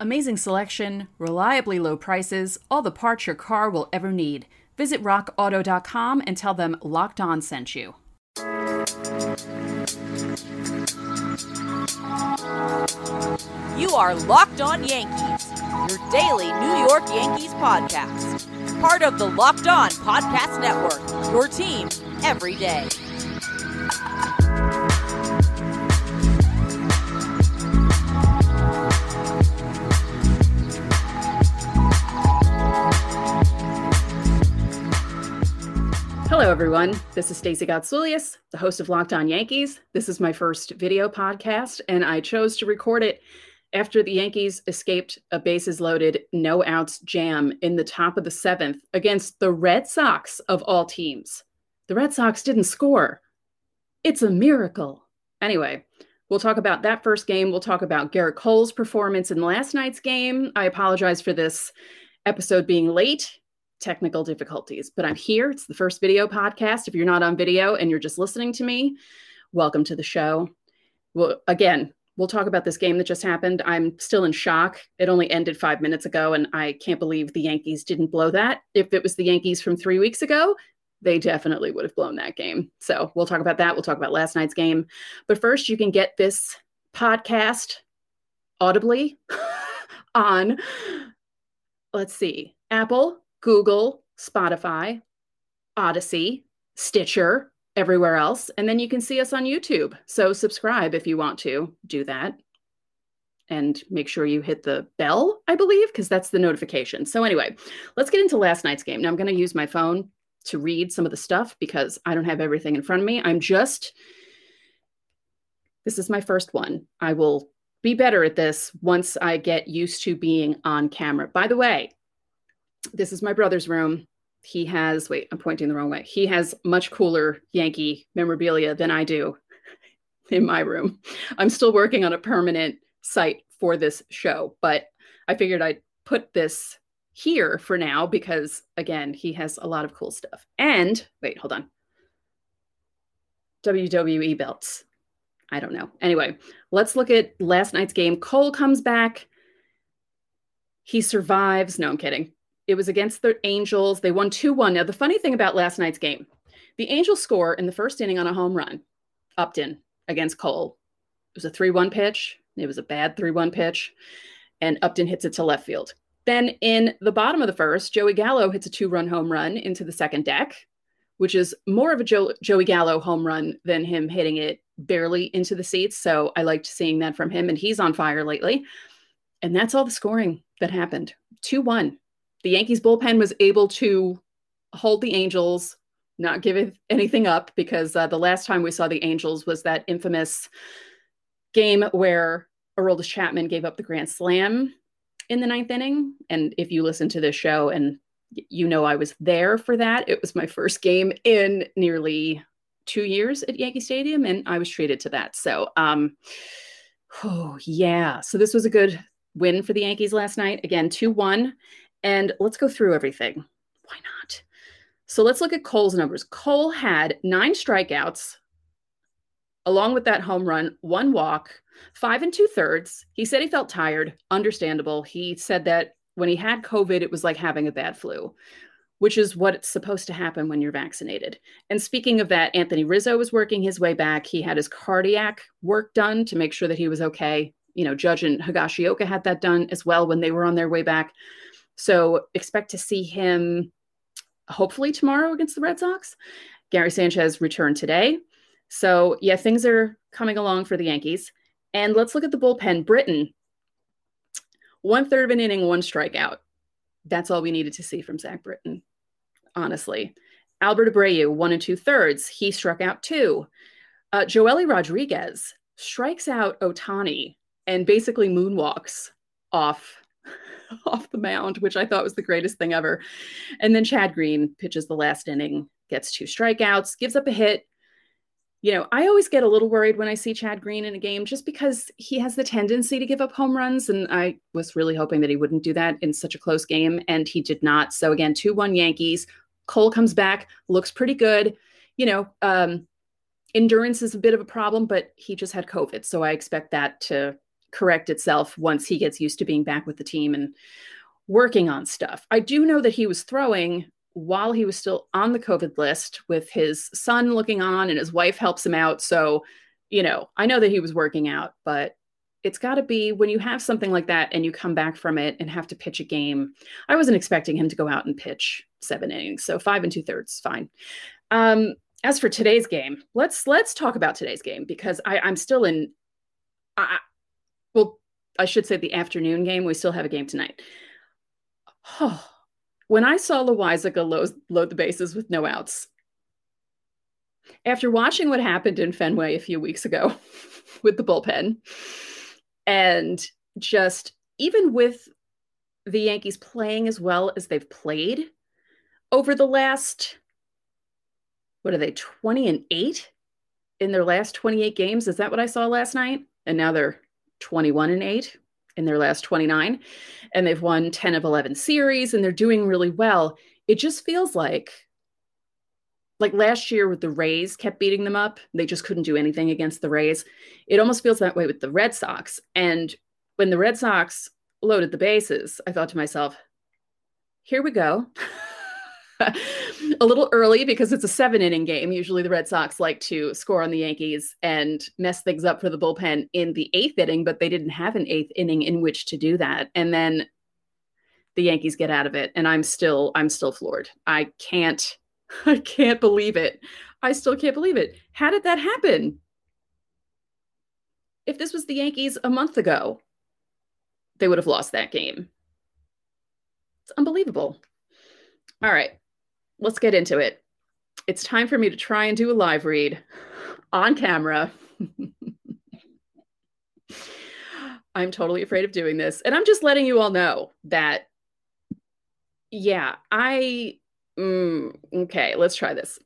Amazing selection, reliably low prices, all the parts your car will ever need. Visit rockauto.com and tell them Locked On sent you. You are Locked On Yankees, your daily New York Yankees podcast. Part of the Locked On Podcast Network, your team every day. Everyone. This is Stacey Gotsoulias, the host of Locked On Yankees. This is my first video podcast, and I chose to record it after the Yankees escaped a bases loaded, no outs jam in the top of the seventh against the Red Sox of all teams. The Red Sox didn't score. It's a miracle. Anyway, we'll talk about that first game. We'll talk about Gerrit Cole's performance in last night's game. I apologize for this episode being late technical difficulties, but I'm here. It's the first video podcast. If you're not on video and you're just listening to me, welcome to the show. Well, again, we'll talk about this game that just happened. I'm still in shock. It only ended five minutes ago, and I can't believe the Yankees didn't blow that. If it was the Yankees from three weeks ago, they definitely would have blown that game. So we'll talk about that. We'll talk about last night's game. But first, you can get this podcast audibly on, let's see, Apple, Google, Spotify, Audacy, Stitcher, everywhere else. And then you can see us on YouTube. So subscribe if you want to do that. And make sure you hit the bell, I believe, because that's the notification. So, anyway, let's get into last night's game. Now, I'm going to use my phone to read some of the stuff because I don't have everything in front of me. I'm just, this is my first one. I will be better at this once I get used to being on camera. By the way, this is my brother's room. He has, wait, I'm pointing the wrong way. He has much cooler Yankee memorabilia than I do in my room. I'm still working on a permanent site for this show, but I figured I'd put this here for now because, again, he has a lot of cool stuff. And wait, hold on. WWE belts. I don't know. Anyway, let's look at last night's game. Cole comes back. He survives. No, I'm kidding. It was against the Angels. They won 2 1. Now, the funny thing about last night's game, the Angels score in the first inning on a home run, Upton against Cole. It was a 3 1 pitch. It was a bad 3 1 pitch. And Upton hits it to left field. Then in the bottom of the first, Joey Gallo hits a two run home run into the second deck, which is more of a jo- Joey Gallo home run than him hitting it barely into the seats. So I liked seeing that from him. And he's on fire lately. And that's all the scoring that happened 2 1 the Yankees bullpen was able to hold the Angels, not give anything up because uh, the last time we saw the Angels was that infamous game where Aroldis Chapman gave up the grand slam in the ninth inning. And if you listen to this show and you know I was there for that, it was my first game in nearly two years at Yankee Stadium, and I was treated to that. So, um, oh yeah, so this was a good win for the Yankees last night. Again, two one. And let's go through everything. Why not? So let's look at Cole's numbers. Cole had nine strikeouts, along with that home run, one walk, five and two thirds. He said he felt tired. Understandable. He said that when he had COVID, it was like having a bad flu, which is what's supposed to happen when you're vaccinated. And speaking of that, Anthony Rizzo was working his way back. He had his cardiac work done to make sure that he was okay. You know, Judge and Higashioka had that done as well when they were on their way back. So expect to see him hopefully tomorrow against the Red Sox. Gary Sanchez returned today. So, yeah, things are coming along for the Yankees. And let's look at the bullpen. Britton, one third of an inning, one strikeout. That's all we needed to see from Zach Britton, honestly. Albert Abreu, one and two thirds. He struck out two. Uh, Joely Rodriguez strikes out Ohtani and basically moonwalks off off the mound, which I thought was the greatest thing ever. And then Chad Green pitches the last inning, gets two strikeouts, gives up a hit. You know, I always get a little worried when I see Chad Green in a game just because he has the tendency to give up home runs. And I was really hoping that he wouldn't do that in such a close game, and he did not. So again, 2 1 Yankees. Cole comes back, looks pretty good. You know, um, endurance is a bit of a problem, but he just had COVID. So I expect that to correct itself once he gets used to being back with the team and working on stuff. I do know that he was throwing while he was still on the COVID list with his son looking on and his wife helps him out. So, you know, I know that he was working out, but it's got to be when you have something like that and you come back from it and have to pitch a game. I wasn't expecting him to go out and pitch seven innings, so five and two thirds, fine. Um, as for today's game, let's let's talk about today's game because I, I'm still in. I should say the afternoon game. We still have a game tonight. Oh, when I saw Loaisiga load, load the bases with no outs, after watching what happened in Fenway a few weeks ago with the bullpen, and just even with the Yankees playing as well as they've played over the last, what are they, 20 and 8 in their last 28 games? Is that what I saw last night? And now they're 21 and 8 in their last 29 and they've won 10 of 11 series and they're doing really well. It just feels like like last year with the rays kept beating them up they just couldn't do anything against the rays. It almost feels that way with the red sox and when the red sox loaded the bases i thought to myself here we go a little early because it's a seven inning game. Usually the Red Sox like to score on the Yankees and mess things up for the bullpen in the eighth inning, but they didn't have an eighth inning in which to do that. And then the Yankees get out of it. And I'm still, I'm still floored. I can't, I can't believe it. I still can't believe it. How did that happen? If this was the Yankees a month ago, they would have lost that game. It's unbelievable. All right let's get into it. It's time for me to try and do a live read on camera. I'm totally afraid of doing this. And I'm just letting you all know that, yeah, I, mm, okay, let's try this.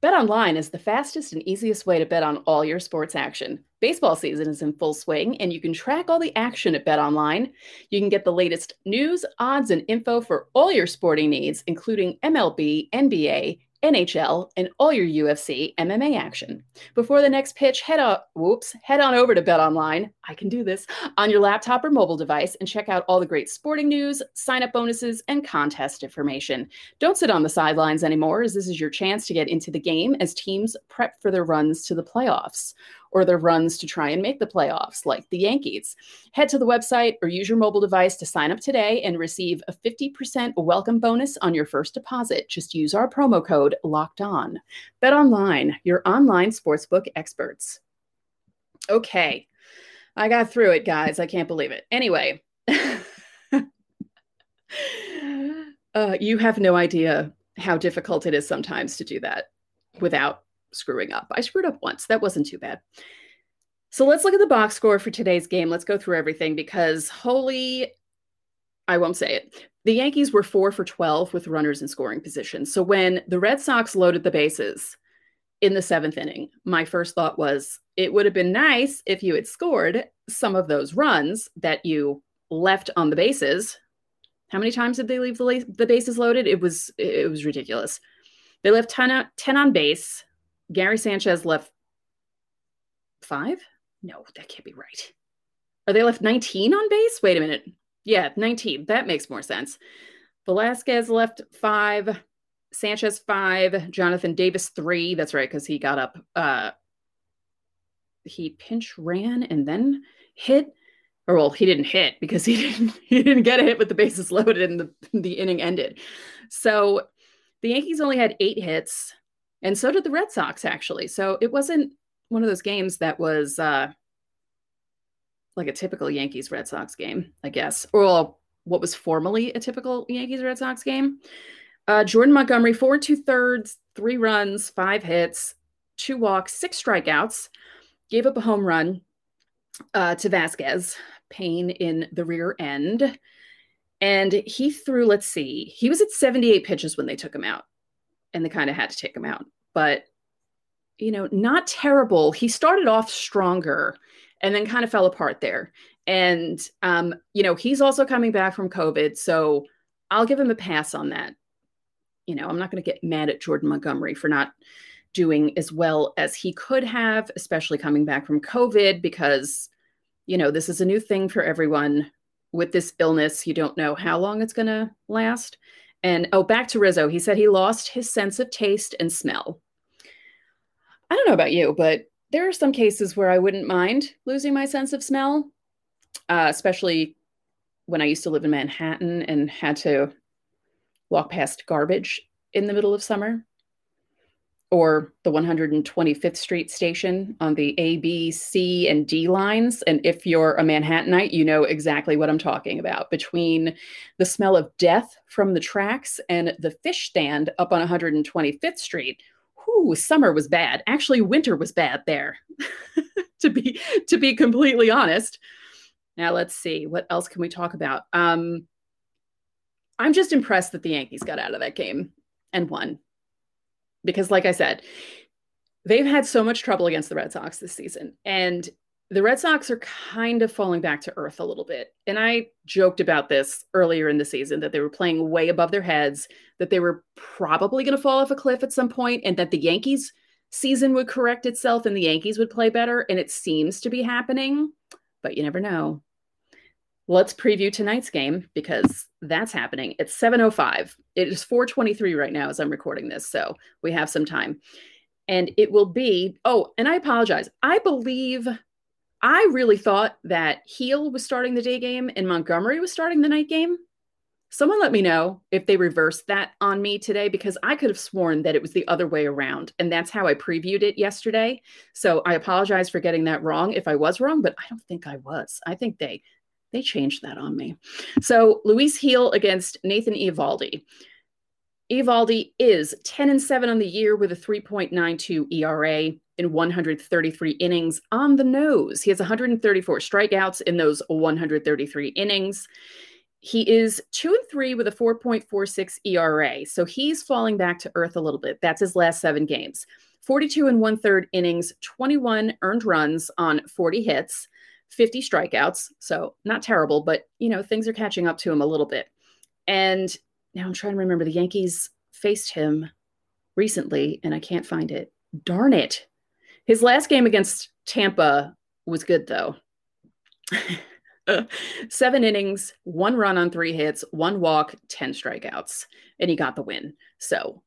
Bet online is the fastest and easiest way to bet on all your sports action. Baseball season is in full swing, and you can track all the action at Bet Online. You can get the latest news, odds, and info for all your sporting needs, including MLB, NBA, NHL, and all your UFC MMA action. Before the next pitch, head on whoops, head on over to Bet Online. I can do this on your laptop or mobile device and check out all the great sporting news, sign-up bonuses, and contest information. Don't sit on the sidelines anymore, as this is your chance to get into the game as teams prep for their runs to the playoffs or their runs to try and make the playoffs, like the Yankees. Head to the website or use your mobile device to sign up today and receive a 50% welcome bonus on your first deposit. Just use our promo code locked on. Bet online, your online sportsbook experts. Okay. I got through it, guys. I can't believe it. Anyway, uh, you have no idea how difficult it is sometimes to do that without screwing up. I screwed up once. That wasn't too bad. So let's look at the box score for today's game. Let's go through everything because holy, I won't say it. The Yankees were four for 12 with runners in scoring position. So when the Red Sox loaded the bases in the seventh inning, my first thought was it would have been nice if you had scored some of those runs that you left on the bases. How many times did they leave the, the bases loaded? It was it was ridiculous. They left 10, 10 on base. Gary Sanchez left five? No, that can't be right. Are they left 19 on base? Wait a minute. Yeah, 19. That makes more sense. Velazquez left five, Sanchez five, Jonathan Davis three. That's right, because he got up. Uh, he pinch ran and then hit. Or well, he didn't hit because he didn't he didn't get a hit with the bases loaded and the, the inning ended. So the Yankees only had eight hits. And so did the Red Sox, actually. So it wasn't one of those games that was uh, like a typical Yankees Red Sox game, I guess, or what was formerly a typical Yankees Red Sox game. Uh, Jordan Montgomery, four and two thirds, three runs, five hits, two walks, six strikeouts, gave up a home run uh, to Vazquez, pain in the rear end. And he threw, let's see, he was at 78 pitches when they took him out and they kind of had to take him out. But, you know, not terrible. He started off stronger and then kind of fell apart there. And, um, you know, he's also coming back from COVID. So I'll give him a pass on that. You know, I'm not going to get mad at Jordan Montgomery for not doing as well as he could have, especially coming back from COVID, because, you know, this is a new thing for everyone with this illness. You don't know how long it's going to last. And oh, back to Rizzo. He said he lost his sense of taste and smell. I don't know about you, but there are some cases where I wouldn't mind losing my sense of smell, uh, especially when I used to live in Manhattan and had to walk past garbage in the middle of summer or the 125th Street station on the A, B, C, and D lines. And if you're a Manhattanite, you know exactly what I'm talking about. Between the smell of death from the tracks and the fish stand up on 125th Street, whoo, summer was bad. Actually, winter was bad there. to be to be completely honest. Now let's see what else can we talk about. Um, I'm just impressed that the Yankees got out of that game and won because, like I said, they've had so much trouble against the Red Sox this season. And the Red Sox are kind of falling back to earth a little bit. And I joked about this earlier in the season that they were playing way above their heads, that they were probably going to fall off a cliff at some point, and that the Yankees season would correct itself and the Yankees would play better. And it seems to be happening, but you never know. Let's preview tonight's game because that's happening. It's 7:05. It is 4:23 right now as I'm recording this, so we have some time. And it will be Oh, and I apologize. I believe I really thought that Gil was starting the day game and Montgomery was starting the night game. Someone let me know if they reversed that on me today because I could have sworn that it was the other way around. And that's how I previewed it yesterday. So I apologize for getting that wrong if I was wrong, but I don't think I was. I think they they changed that on me. So Luis Gil against Nathan Eovaldi. Eovaldi is 10 and 7 on the year with a 3.92 ERA in 133 innings on the nose. He has 134 strikeouts in those 133 innings. He is 2 and 3 with a 4.46 ERA. So he's falling back to earth a little bit. That's his last 7 games. 42 and one third innings, 21 earned runs on 40 hits. 50 strikeouts. So not terrible, but you know, things are catching up to him a little bit. And now I'm trying to remember the Yankees faced him recently and I can't find it. Darn it. His last game against Tampa was good though. Seven innings, one run on three hits, one walk, 10 strikeouts, and he got the win. So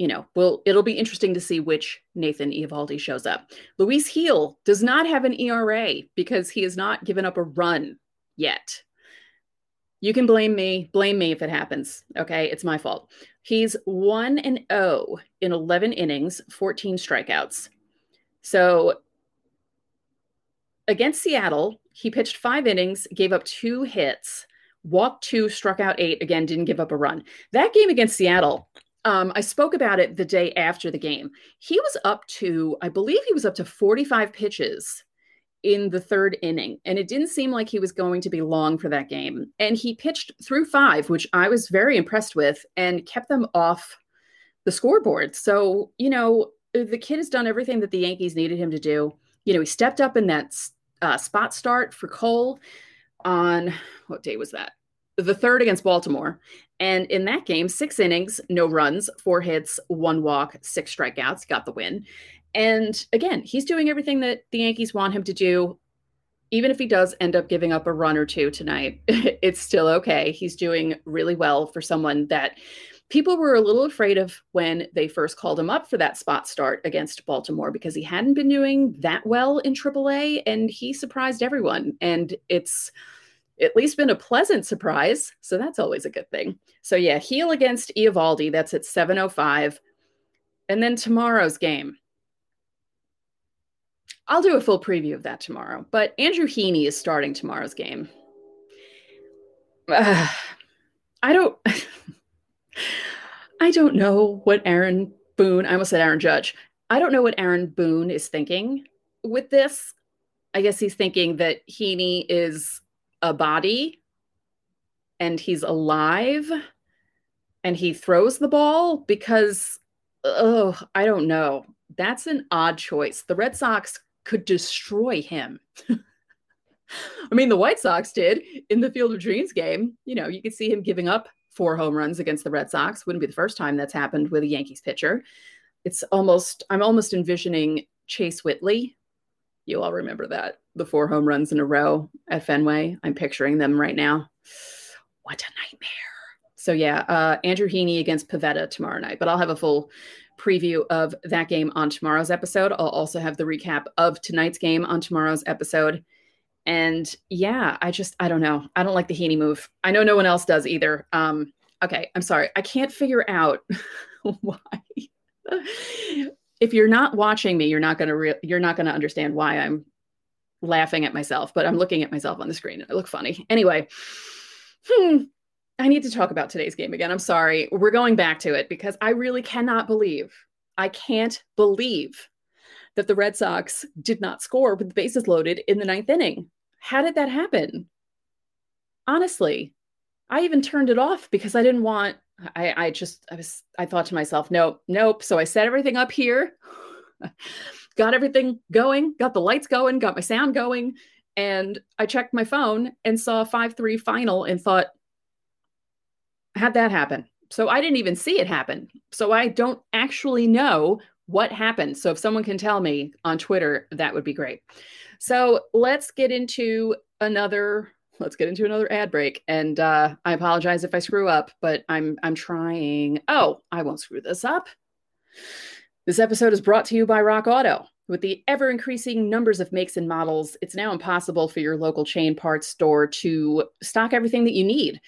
you know, well, it'll be interesting to see which Nathan Eovaldi shows up. Luis Gil does not have an ERA because he has not given up a run yet. You can blame me, blame me if it happens. Okay, it's my fault. He's 1 and 0 in 11 innings, 14 strikeouts. So against Seattle, he pitched 5 innings, gave up 2 hits, walked 2, struck out 8, again didn't give up a run. That game against Seattle, um, I spoke about it the day after the game. He was up to, I believe he was up to 45 pitches in the third inning, and it didn't seem like he was going to be long for that game. And he pitched through five, which I was very impressed with, and kept them off the scoreboard. So, you know, the kid has done everything that the Yankees needed him to do. You know, he stepped up in that uh, spot start for Cole on what day was that? The third against Baltimore. And in that game, six innings, no runs, four hits, one walk, six strikeouts, got the win. And again, he's doing everything that the Yankees want him to do. Even if he does end up giving up a run or two tonight, it's still okay. He's doing really well for someone that people were a little afraid of when they first called him up for that spot start against Baltimore because he hadn't been doing that well in AAA and he surprised everyone. And it's at least been a pleasant surprise. So that's always a good thing. So yeah, Gil against Eovaldi. That's at 7.05. And then tomorrow's game. I'll do a full preview of that tomorrow. But Andrew Heaney is starting tomorrow's game. Uh, I don't I don't know what Aaron Boone, I almost said Aaron Judge. I don't know what Aaron Boone is thinking with this. I guess he's thinking that Heaney is a body and he's alive and he throws the ball because oh i don't know. That's an odd choice. The red sox could destroy him. I mean the white sox did in the field of dreams game. You know you could see him giving up four home runs against the red sox. Wouldn't be the first time that's happened with a yankees pitcher. It's almost I'm almost envisioning Chase Whitley. You all remember that the four home runs in a row at Fenway. I'm picturing them right now. What a nightmare. So yeah, uh, Andrew Heaney against Pivetta tomorrow night. But I'll have a full preview of that game on tomorrow's episode. I'll also have the recap of tonight's game on tomorrow's episode. And yeah, I just I don't know. I don't like the Heaney move. I know no one else does either. Um, okay, I'm sorry. I can't figure out why. If you're not watching me, you're not gonna re- you're not gonna understand why I'm laughing at myself. But I'm looking at myself on the screen and I look funny. Anyway, hmm, I need to talk about today's game again. I'm sorry. We're going back to it because I really cannot believe, I can't believe that the Red Sox did not score with the bases loaded in the ninth inning. How did that happen? Honestly, I even turned it off because I didn't want, I, I just, I was, I thought to myself, nope, nope. So I set everything up here, got everything going, got the lights going, got my sound going. And I checked my phone and saw 5 3 final and thought, had that happen. So I didn't even see it happen. So I don't actually know what happened. So if someone can tell me on Twitter, that would be great. So let's get into another let's get into another ad break. And uh, i apologize if i screw up but i'm i'm trying. Oh i won't screw this up. This episode is brought to you by rock auto with the ever increasing numbers of makes and models it's now impossible for your local chain parts store to stock everything that you need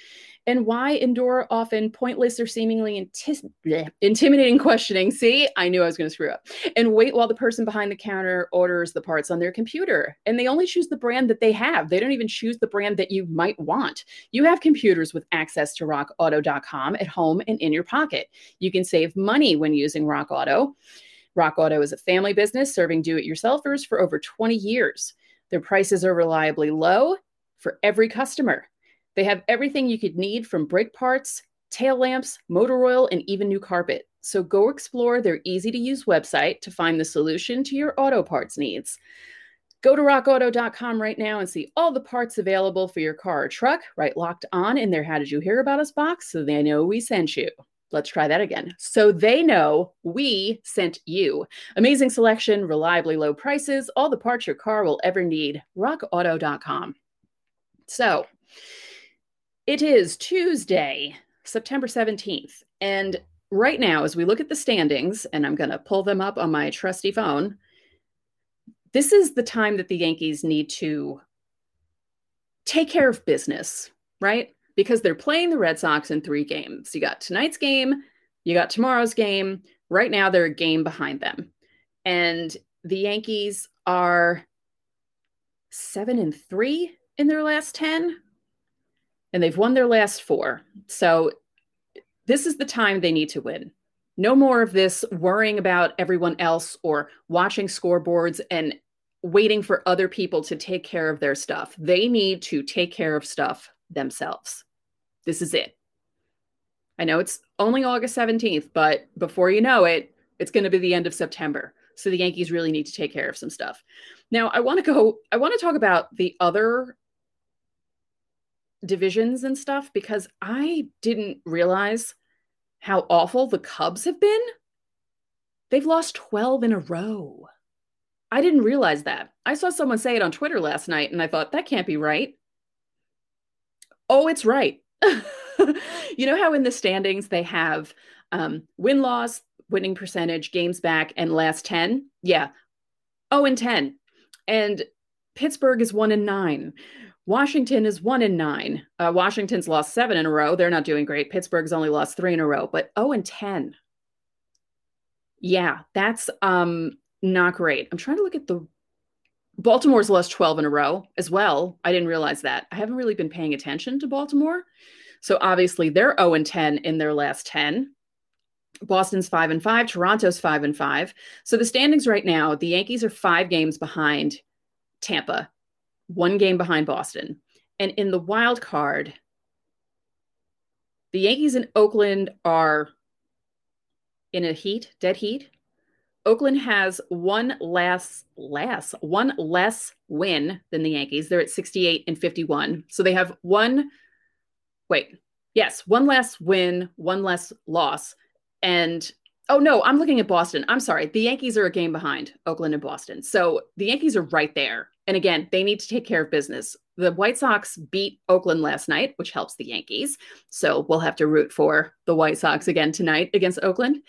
and why endure often pointless or seemingly inti- bleh, intimidating questioning. See, I knew I was going to screw up. And wait while the person behind the counter orders the parts on their computer. And they only choose the brand that they have. They don't even choose the brand that you might want. You have computers with access to rockauto.com at home and in your pocket. You can save money when using Rock Auto. Rock Auto is a family business serving do it yourselfers for over 20 years. Their prices are reliably low for every customer. They have everything you could need from brake parts, tail lamps, motor oil, and even new carpet. So go explore their easy to use website to find the solution to your auto parts needs. Go to rockauto.com right now and see all the parts available for your car or truck, right locked on in their How Did You Hear About Us box so they know we sent you. Let's try that again. So they know we sent you. Amazing selection, reliably low prices, all the parts your car will ever need. RockAuto.com. So, it is Tuesday, September 17th. And right now, as we look at the standings, and I'm going to pull them up on my trusty phone, this is the time that the Yankees need to take care of business, right? Because they're playing the Red Sox in three games. You got tonight's game, you got tomorrow's game. Right now, they're a game behind them. And the Yankees are seven and three in their last 10 and they've won their last four. So this is the time they need to win. No more of this worrying about everyone else or watching scoreboards and waiting for other people to take care of their stuff. They need to take care of stuff themselves. This is it. I know it's only August 17th, but before you know it, it's going to be the end of September. So the Yankees really need to take care of some stuff. Now, I want to go, I want to talk about the other divisions and stuff because I didn't realize how awful the Cubs have been. They've lost 12 in a row. I didn't realize that. I saw someone say it on Twitter last night and I thought, that can't be right. Oh, it's right. you know how in the standings they have um, win loss, winning percentage, games back, and last 10? Yeah. Oh, and 10. And Pittsburgh is one and nine. Washington is one in nine. Uh, Washington's lost seven in a row. They're not doing great. Pittsburgh's only lost three in a row, but oh and 10. Yeah, that's um not great. I'm trying to look at the Baltimore's lost 12 in a row as well. I didn't realize that. I haven't really been paying attention to Baltimore. So obviously they're 0 and 10 in their last 10. Boston's 5 and 5, Toronto's 5 and 5. So the standings right now, the Yankees are 5 games behind Tampa one game behind Boston. And in the wild card, the Yankees in Oakland are in a heat, dead heat. Oakland has one less less one less win than the Yankees. They're at 68 and 51. So they have one wait. Yes, one less win, one less loss. And Oh no, I'm looking at Boston. I'm sorry. The Yankees are a game behind Oakland and Boston. So the Yankees are right there. And again, they need to take care of business. The White Sox beat Oakland last night, which helps the Yankees. So we'll have to root for the White Sox again tonight against Oakland.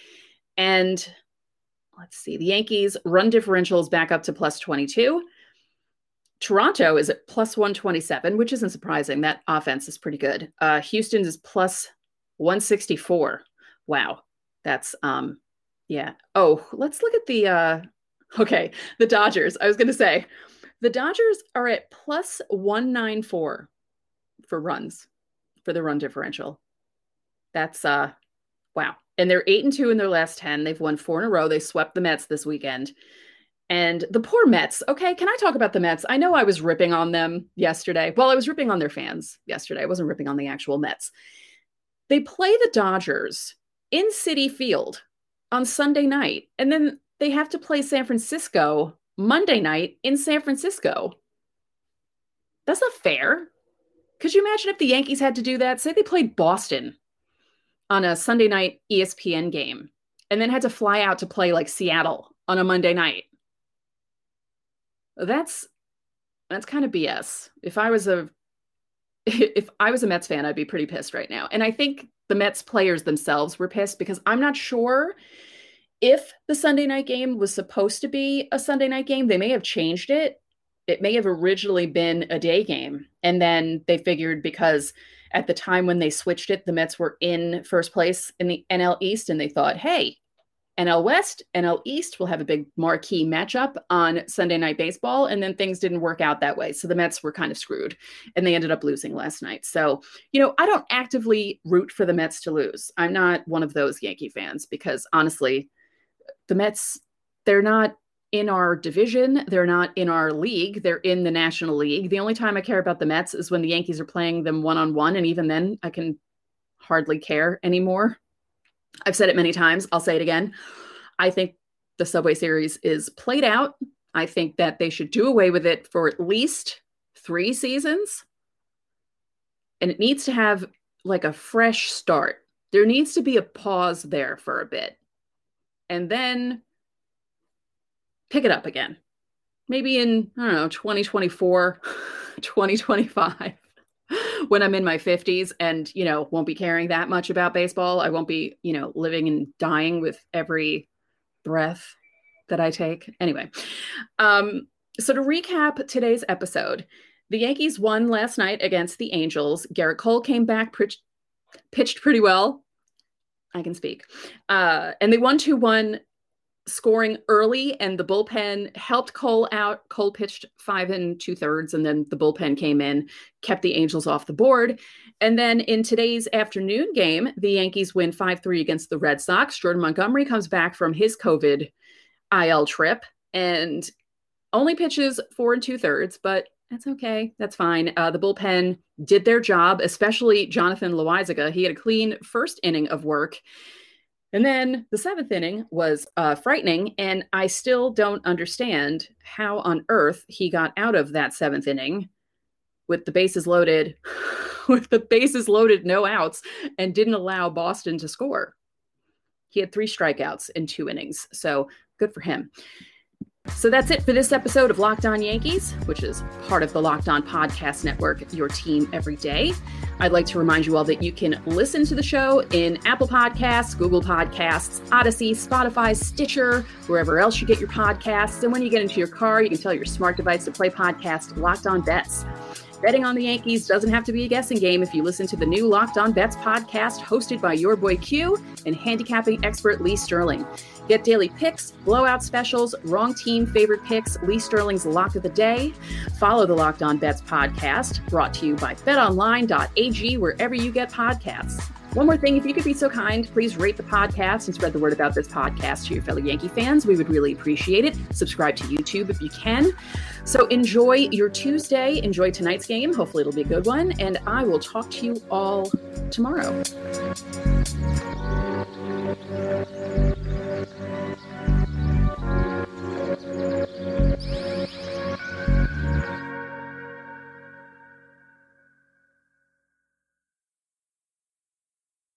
And let's see, the Yankees run differentials back up to plus 22. Toronto is at plus 127, which isn't surprising. That offense is pretty good. Uh, Houston is plus 164. Wow. That's, um, yeah. Oh, let's look at the, uh, okay, the Dodgers. I was going to say, the Dodgers are at plus 194 for runs for the run differential. That's uh wow. And they're 8 and 2 in their last 10. They've won 4 in a row. They swept the Mets this weekend. And the poor Mets. Okay, can I talk about the Mets? I know I was ripping on them yesterday. Well, I was ripping on their fans yesterday. I wasn't ripping on the actual Mets. They play the Dodgers in Citi Field on Sunday night. And then they have to play San Francisco Monday night in San Francisco. That's not fair. Could you imagine if the Yankees had to do that? Say they played Boston on a Sunday night ESPN game and then had to fly out to play like Seattle on a Monday night. That's that's kind of BS. If I was a if I was a Mets fan, I'd be pretty pissed right now. And I think the Mets players themselves were pissed because I'm not sure if the Sunday night game was supposed to be a Sunday night game, they may have changed it. It may have originally been a day game. And then they figured because at the time when they switched it, the Mets were in first place in the NL East, and they thought, hey, NL West, NL East will have a big marquee matchup on Sunday Night Baseball. And then things didn't work out that way. So the Mets were kind of screwed and they ended up losing last night. So, you know, I don't actively root for the Mets to lose. I'm not one of those Yankee fans because honestly, the Mets, they're not in our division. They're not in our league. They're in the National League. The only time I care about the Mets is when the Yankees are playing them one on one. And even then, I can hardly care anymore. I've said it many times. I'll say it again. I think the Subway Series is played out. I think that they should do away with it for at least three seasons. And it needs to have like a fresh start. There needs to be a pause there for a bit and then pick it up again. Maybe in, I don't know, 2024, 2025, when I'm in my 50s and, you know, won't be caring that much about baseball. I won't be, you know, living and dying with every breath that I take. Anyway, um, so to recap today's episode, the Yankees won last night against the Angels. Gerrit Cole came back, pitched pretty well. I can speak. Uh, and they won 2 1, scoring early, and the bullpen helped Cole out. Cole pitched five and two thirds, and then the bullpen came in, kept the Angels off the board. And then in today's afternoon game, the Yankees win 5 3 against the Red Sox. Jordan Montgomery comes back from his COVID IL trip and only pitches four and two thirds, but that's okay. That's fine. Uh, the bullpen did their job, especially Jonathan Loaisiga. He had a clean first inning of work. And then the seventh inning was uh, frightening. And I still don't understand how on earth he got out of that seventh inning with the bases loaded, with the bases loaded, no outs, and didn't allow Boston to score. He had three strikeouts in two innings. So good for him. So that's it for this episode of Locked On Yankees, which is part of the Locked On Podcast Network, your team every day. I'd like to remind you all that you can listen to the show in Apple Podcasts, Google Podcasts, Audacy, Spotify, Stitcher, wherever else you get your podcasts. And when you get into your car, you can tell your smart device to play podcast Locked On Bets. Betting on the Yankees doesn't have to be a guessing game if you listen to the new Locked On Bets podcast hosted by your boy Q and handicapping expert Lee Sterling. Get daily picks, blowout specials, wrong team favorite picks, Lee Sterling's lock of the day. Follow the Locked On Bets podcast, brought to you by betonline.ag, wherever you get podcasts. One more thing, if you could be so kind, please rate the podcast and spread the word about this podcast to your fellow Yankee fans. We would really appreciate it. Subscribe to YouTube if you can. So enjoy your Tuesday. Enjoy tonight's game. Hopefully, it'll be a good one. And I will talk to you all tomorrow.